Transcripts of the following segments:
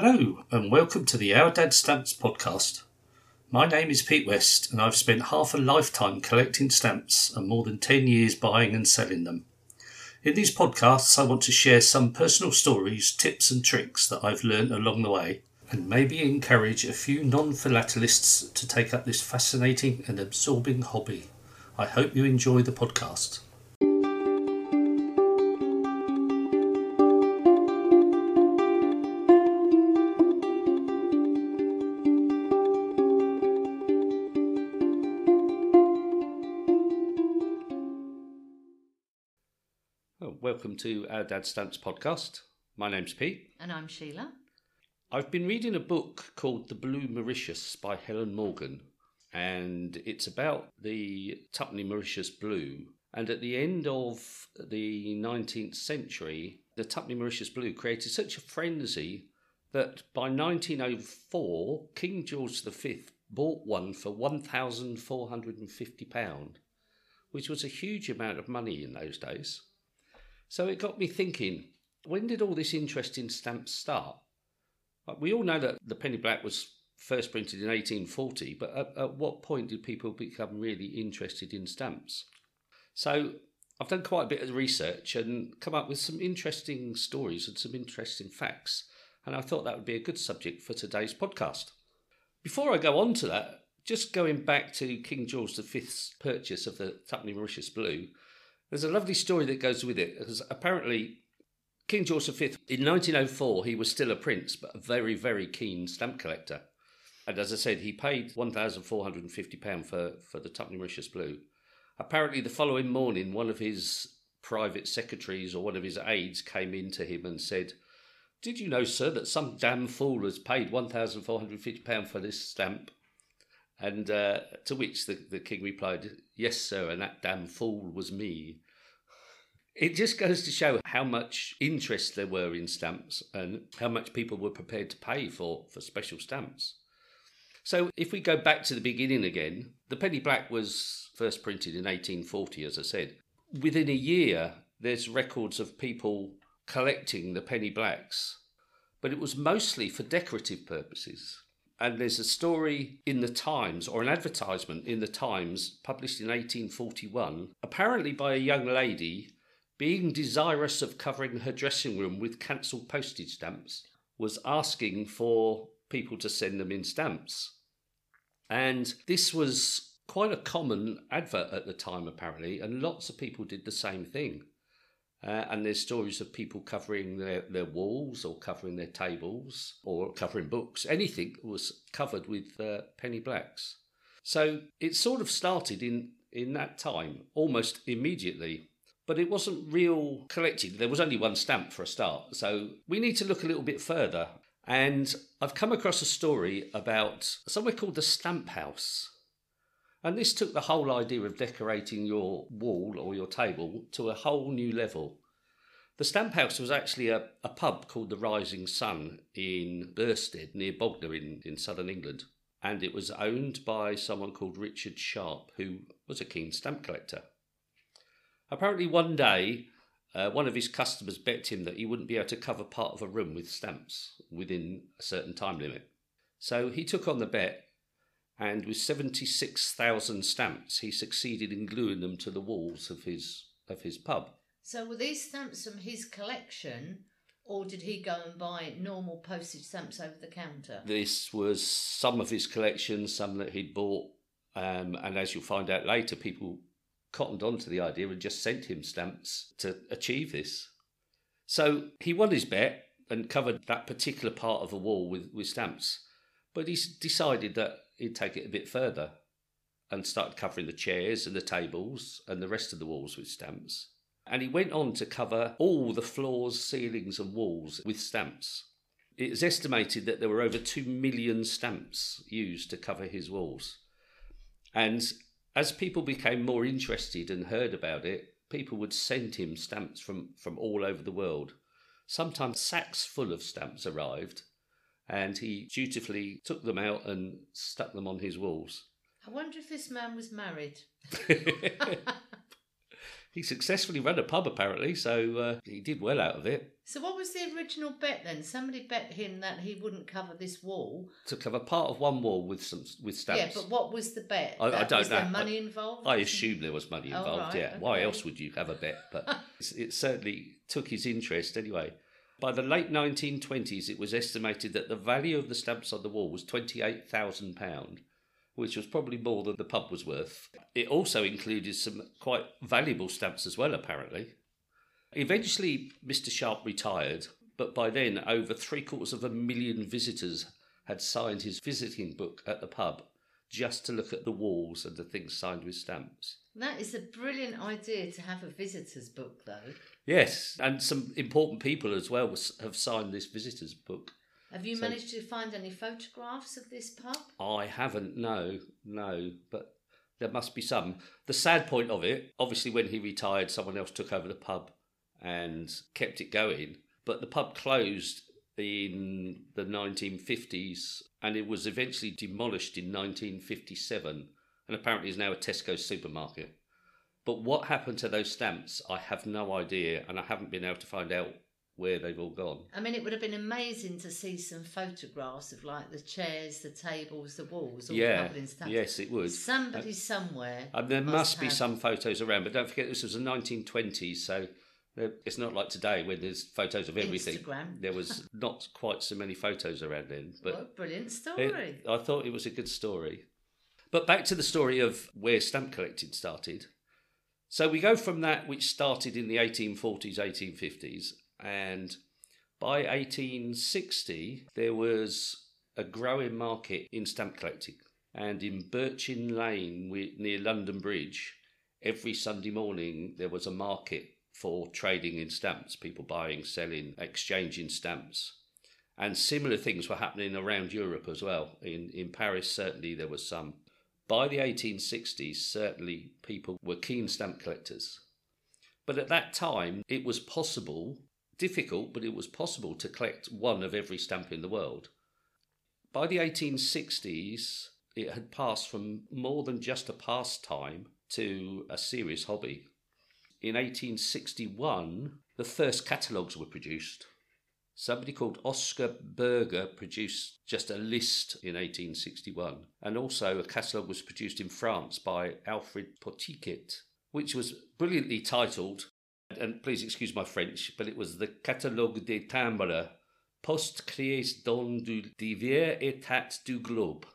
Hello, and welcome to the Our Dad Stamps podcast. My name is Pete West, and I've spent half a lifetime collecting stamps and more than 10 years buying and selling them. In these podcasts, I want to share some personal stories, tips, and tricks that I've learned along the way, and maybe encourage a few non philatelists to take up this fascinating and absorbing hobby. I hope you enjoy the podcast. Welcome to our Dad Stamps podcast. My name's Pete. And I'm Sheila. I've been reading a book called The Blue Mauritius by Helen Morgan, and it's about the Tuppenny Mauritius Blue. And at the end of the 19th century, the Tuppenny Mauritius Blue created such a frenzy that by 1904, King George V bought one for £1,450, which was a huge amount of money in those days. So it got me thinking when did all this interest in stamps start? We all know that the penny black was first printed in 1840, but at, at what point did people become really interested in stamps? So I've done quite a bit of research and come up with some interesting stories and some interesting facts, and I thought that would be a good subject for today's podcast. Before I go on to that, just going back to King George V's purchase of the Tuppenny Mauritius Blue, there's a lovely story that goes with it because apparently King George V in 1904 he was still a prince but a very very keen stamp collector. And as I said, he paid £1,450 for, for the Tuppenny Mauritius Blue. Apparently, the following morning, one of his private secretaries or one of his aides came in to him and said, Did you know, sir, that some damn fool has paid £1,450 for this stamp? And uh, to which the, the king replied, Yes, sir, and that damn fool was me. It just goes to show how much interest there were in stamps and how much people were prepared to pay for, for special stamps. So, if we go back to the beginning again, the penny black was first printed in 1840, as I said. Within a year, there's records of people collecting the penny blacks, but it was mostly for decorative purposes. And there's a story in the Times, or an advertisement in the Times, published in 1841, apparently by a young lady being desirous of covering her dressing room with cancelled postage stamps, was asking for people to send them in stamps. And this was quite a common advert at the time, apparently, and lots of people did the same thing. Uh, and there's stories of people covering their, their walls or covering their tables or covering books. Anything was covered with uh, penny blacks. So it sort of started in, in that time, almost immediately. But it wasn't real collecting. There was only one stamp for a start. So we need to look a little bit further. And I've come across a story about somewhere called the Stamp House. And this took the whole idea of decorating your wall or your table to a whole new level. The Stamp House was actually a, a pub called the Rising Sun in Bersted, near Bognor in, in southern England. And it was owned by someone called Richard Sharp, who was a keen stamp collector. Apparently, one day, uh, one of his customers bet him that he wouldn't be able to cover part of a room with stamps within a certain time limit. So he took on the bet and with 76,000 stamps, he succeeded in gluing them to the walls of his of his pub. So were these stamps from his collection, or did he go and buy normal postage stamps over the counter? This was some of his collection, some that he'd bought, um, and as you'll find out later, people cottoned on to the idea and just sent him stamps to achieve this. So he won his bet and covered that particular part of the wall with, with stamps, but he decided that he'd take it a bit further and started covering the chairs and the tables and the rest of the walls with stamps. And he went on to cover all the floors, ceilings, and walls with stamps. It is estimated that there were over 2 million stamps used to cover his walls. And as people became more interested and heard about it, people would send him stamps from, from all over the world. Sometimes sacks full of stamps arrived, and he dutifully took them out and stuck them on his walls. I wonder if this man was married. he successfully ran a pub apparently, so uh, he did well out of it. So what was the original bet then? Somebody bet him that he wouldn't cover this wall. To cover part of one wall with some with stamps. Yeah, but what was the bet? I- I don't was there know. money involved? I assume there was money Oh, involved. right, yeah, why else would you have a bet? But it certainly took his interest anyway. By the late 1920s, it was estimated that the value of the stamps on the wall was £28,000, which was probably more than the pub was worth. It also included some quite valuable stamps as well, apparently. Eventually, Mr. Sharp retired, but by then, over three quarters of a million visitors had signed his visiting book at the pub just to look at the walls and the things signed with stamps. That is a brilliant idea to have a visitor's book, though. Yes, and some important people as well have signed this visitors book. Have you So- managed to find any photographs of this pub? I haven't, no, no, but there must be some. The sad point of it, obviously, when he retired, someone else took over the pub and kept it going, but the pub closed in the 1950s and it was eventually demolished in 1957 and apparently is now a Tesco supermarket. But what happened to those stamps, I have no idea, and I haven't been able to find out where they've all gone. I mean, it would have been amazing to see some photographs of like the chairs, the tables, the walls, all yeah, covered in stamps. yes, it would. Somebody somewhere. Um, there must, be have- some photos around, but don't forget this was the 1920s, so it's not like today where there's photos of everything. Instagram. There was not quite so many photos around then, but what a brilliant it- story. I thought it was a good story. But back to the story of where stamp collecting started. So we go from that which started in the 1840s, 1850s, and by 1860 there was a growing market in stamp collecting. And in Birchin Lane near London Bridge, every Sunday morning there was a market for trading in stamps, people buying, selling, exchanging stamps. And similar things were happening around Europe as well. In, in Paris, certainly there was some. By the 1860s, certainly people were keen stamp collectors. But at that time, it was possible, difficult, but it was possible to collect one of every stamp in the world. By the 1860s, it had passed from more than just a pastime to a serious hobby. In 1861, the first catalogues were produced. Somebody called Oscar Berger produced just a list in 1861, and also a catalogue was produced in France by Alfred Potiquet, which was brilliantly titled, and please excuse my French, but it was the Catalogue des Timbres, post créés dans du divers états du globe.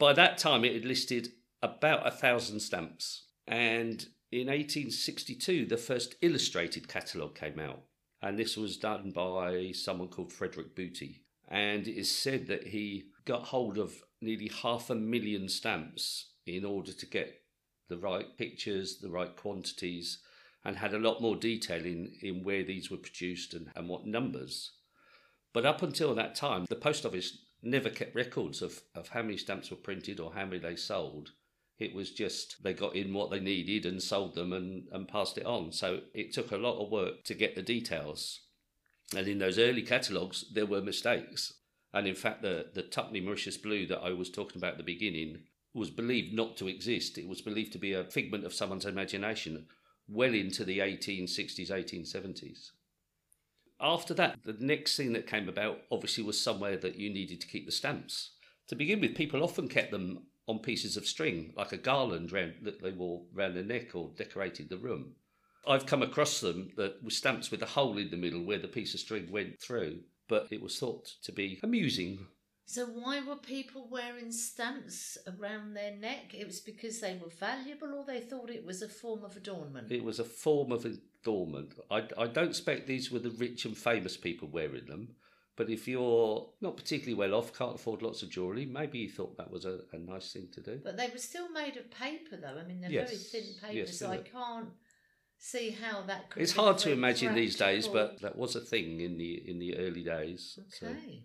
By that time, it had listed about a thousand stamps, and in 1862, the first illustrated catalogue came out and this was done by someone called Frederick Booty. And it is said that he got hold of nearly half a million stamps in order to get the right pictures, the right quantities, and had a lot more detail in, in where these were produced and, and what numbers. But up until that time, the post office never kept records of, of how many stamps were printed or how many they sold. It was just they got in what they needed and sold them and, and passed it on. So it took a lot of work to get the details. And in those early catalogues, there were mistakes. And in fact, the, the Tuppenny Mauritius Blue that I was talking about at the beginning was believed not to exist. It was believed to be a figment of someone's imagination well into the 1860s, 1870s. After that, the next thing that came about obviously was somewhere that you needed to keep the stamps. To begin with, people often kept them on pieces of string, like a garland round, that they wore round their neck or decorated the room. I've come across them that were stamps with a hole in the middle where the piece of string went through, but it was thought to be amusing. So why were people wearing stamps around their neck? It was because they were valuable or they thought it was a form of adornment? It was a form of adornment. I, I don't expect these were the rich and famous people wearing them, but if you're not particularly well off, can't afford lots of jewellery, maybe you thought that was a, a nice thing to do. But they were still made of paper though. I mean they're Yes, very thin paper, yes, so I can't see how that could It's hard to imagine these days, but that was a thing in the in the early days. So. Okay.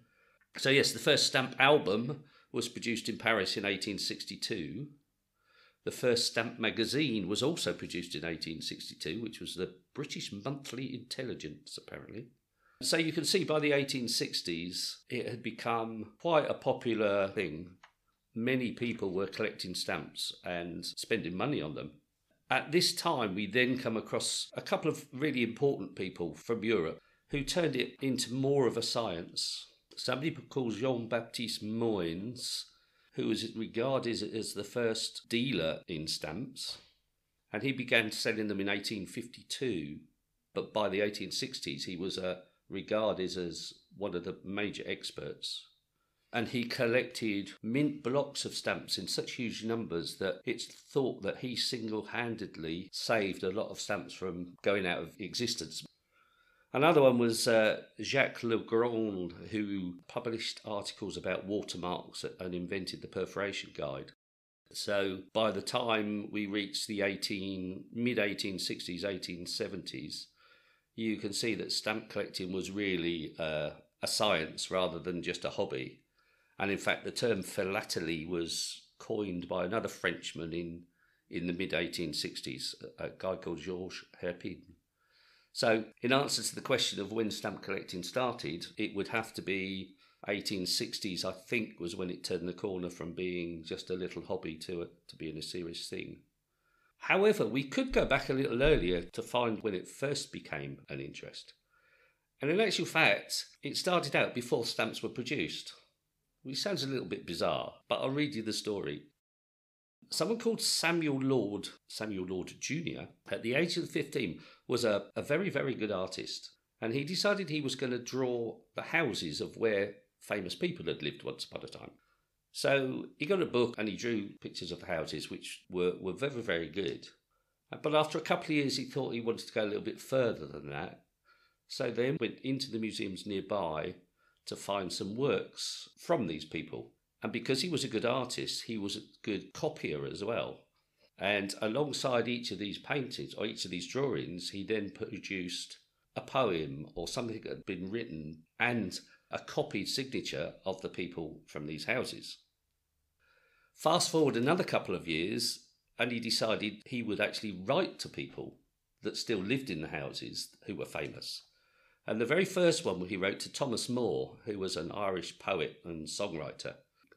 So yes, the first stamp album was produced in Paris in 1862. The first stamp magazine was also produced in 1862, which was the British Monthly Intelligence, apparently. So you can see by the 1860s, it had become quite a popular thing. Many people were collecting stamps and spending money on them. At this time, we then come across a couple of really important people from Europe who turned it into more of a science. Somebody called Jean Baptiste Moens, who was regarded as the first dealer in stamps, and he began selling them in 1852. But by the 1860s, he was uh, is as one of the major experts and he collected mint blocks of stamps in such huge numbers that it's thought that he single handedly saved a lot of stamps from going out of existence. Another one was uh, Jacques Legrand, who published articles about watermarks and invented the perforation guide. So by the time we reach the 18 mid 1860s, 1870s, you can see that stamp collecting was really uh, a science rather than just a hobby. And in fact, the term philately was coined by another Frenchman in, in the mid 1860s, a guy called Georges Herpin. So, in answer to the question of when stamp collecting started, it would have to be 1860s, I think, was when it turned the corner from being just a little hobby to, to being a serious thing. However, we could go back a little earlier to find when it first became an interest. And in actual fact, it started out before stamps were produced which sounds a little bit bizarre, but I'll read you the story. Someone called Samuel Lord, Samuel Lord Jr., at the age of 15, was a, a very, very good artist. And he decided he was going to draw the houses of where famous people had lived once upon a time. So he got a book and he drew pictures of the houses, which were, were very, very good. Uh, but after a couple of years, he thought he wanted to go a little bit further than that. So then went into the museums nearby to find some works from these people. And because he was a good artist, he was a good copier as well. And alongside each of these paintings or each of these drawings, he then produced a poem or something that had been written and a copied signature of the people from these houses. Fast forward another couple of years, and he decided he would actually write to people that still lived in the houses who were famous. And the very first one he wrote to Thomas Moore, who was an Irish poet and songwriter,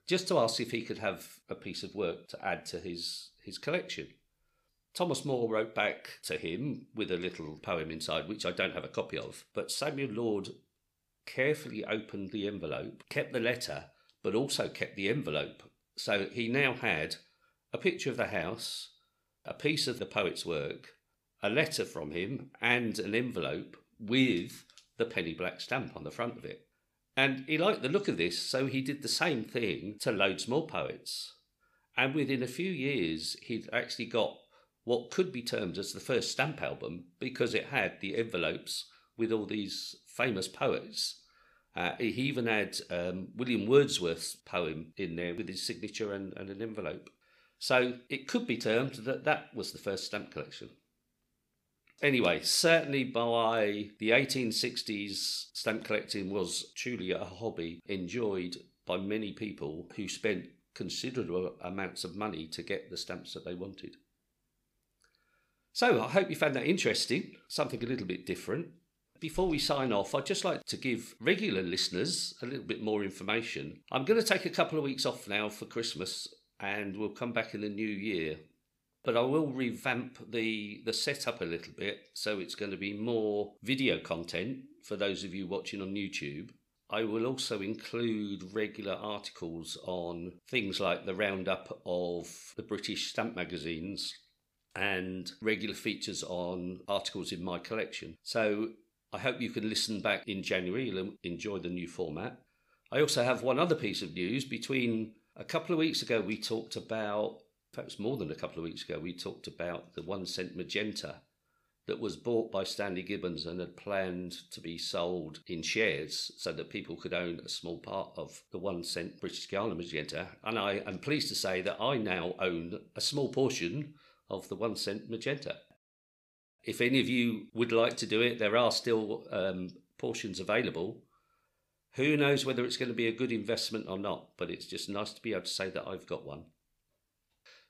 just to ask if he could have a piece of work to add to his, his collection. Thomas Moore wrote back to him with a little poem inside, which I don't have a copy of, but Samuel Lord carefully opened the envelope, kept the letter, but also kept the envelope. So he now had a picture of the house, a piece of the poet's work, a letter from him, and an envelope with the penny black stamp on the front of it. And he liked the look of this, so he did the same thing to loads more poets. And within a few years, he'd actually got what could be termed as the first stamp album because it had the envelopes with all these famous poets. Uh, he even had um, William Wordsworth's poem in there with his signature and, and an envelope. So it could be termed that that was the first stamp collection. Anyway, certainly by the 1860s, stamp collecting was truly a hobby enjoyed by many people who spent considerable amounts of money to get the stamps that they wanted. So I hope you found that interesting, something a little bit different. Before we sign off, I'd just like to give regular listeners a little bit more information. I'm going to take a couple of weeks off now for Christmas and we'll come back in the new year but I will revamp the the setup a little bit so it's going to be more video content for those of you watching on YouTube. I will also include regular articles on things like the roundup of the British stamp magazines and regular features on articles in my collection. So I hope you can listen back in January. You'll enjoy the new format. I also have one other piece of news. Between a couple of weeks ago, we talked about perhaps more than a couple of weeks ago, we talked about the one cent magenta that was bought by Stanley Gibbons and had planned to be sold in shares so that people could own a small part of the one cent British Guiana magenta. And I am pleased to say that I now own a small portion of the one cent magenta. If any of you would like to do it, there are still um, portions available. Who knows whether it's going to be a good investment or not, but it's just nice to be able to say that I've got one.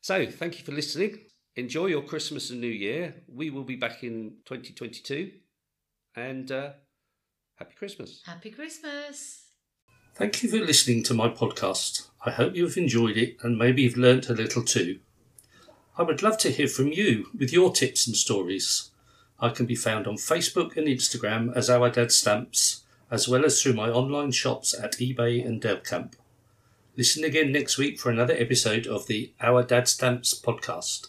So, thank you for listening. Enjoy your Christmas and New Year. We will be back in 2022. And uh, happy Christmas. Happy Christmas. Thank you for listening to my podcast. I hope you've enjoyed it and maybe you've learnt a little too. I would love to hear from you with your tips and stories. I can be found on Facebook and Instagram as Our Dad Stamps, as well as through my online shops at eBay and Delcamp. Listen again next week for another episode of the Our Dad Stamps podcast.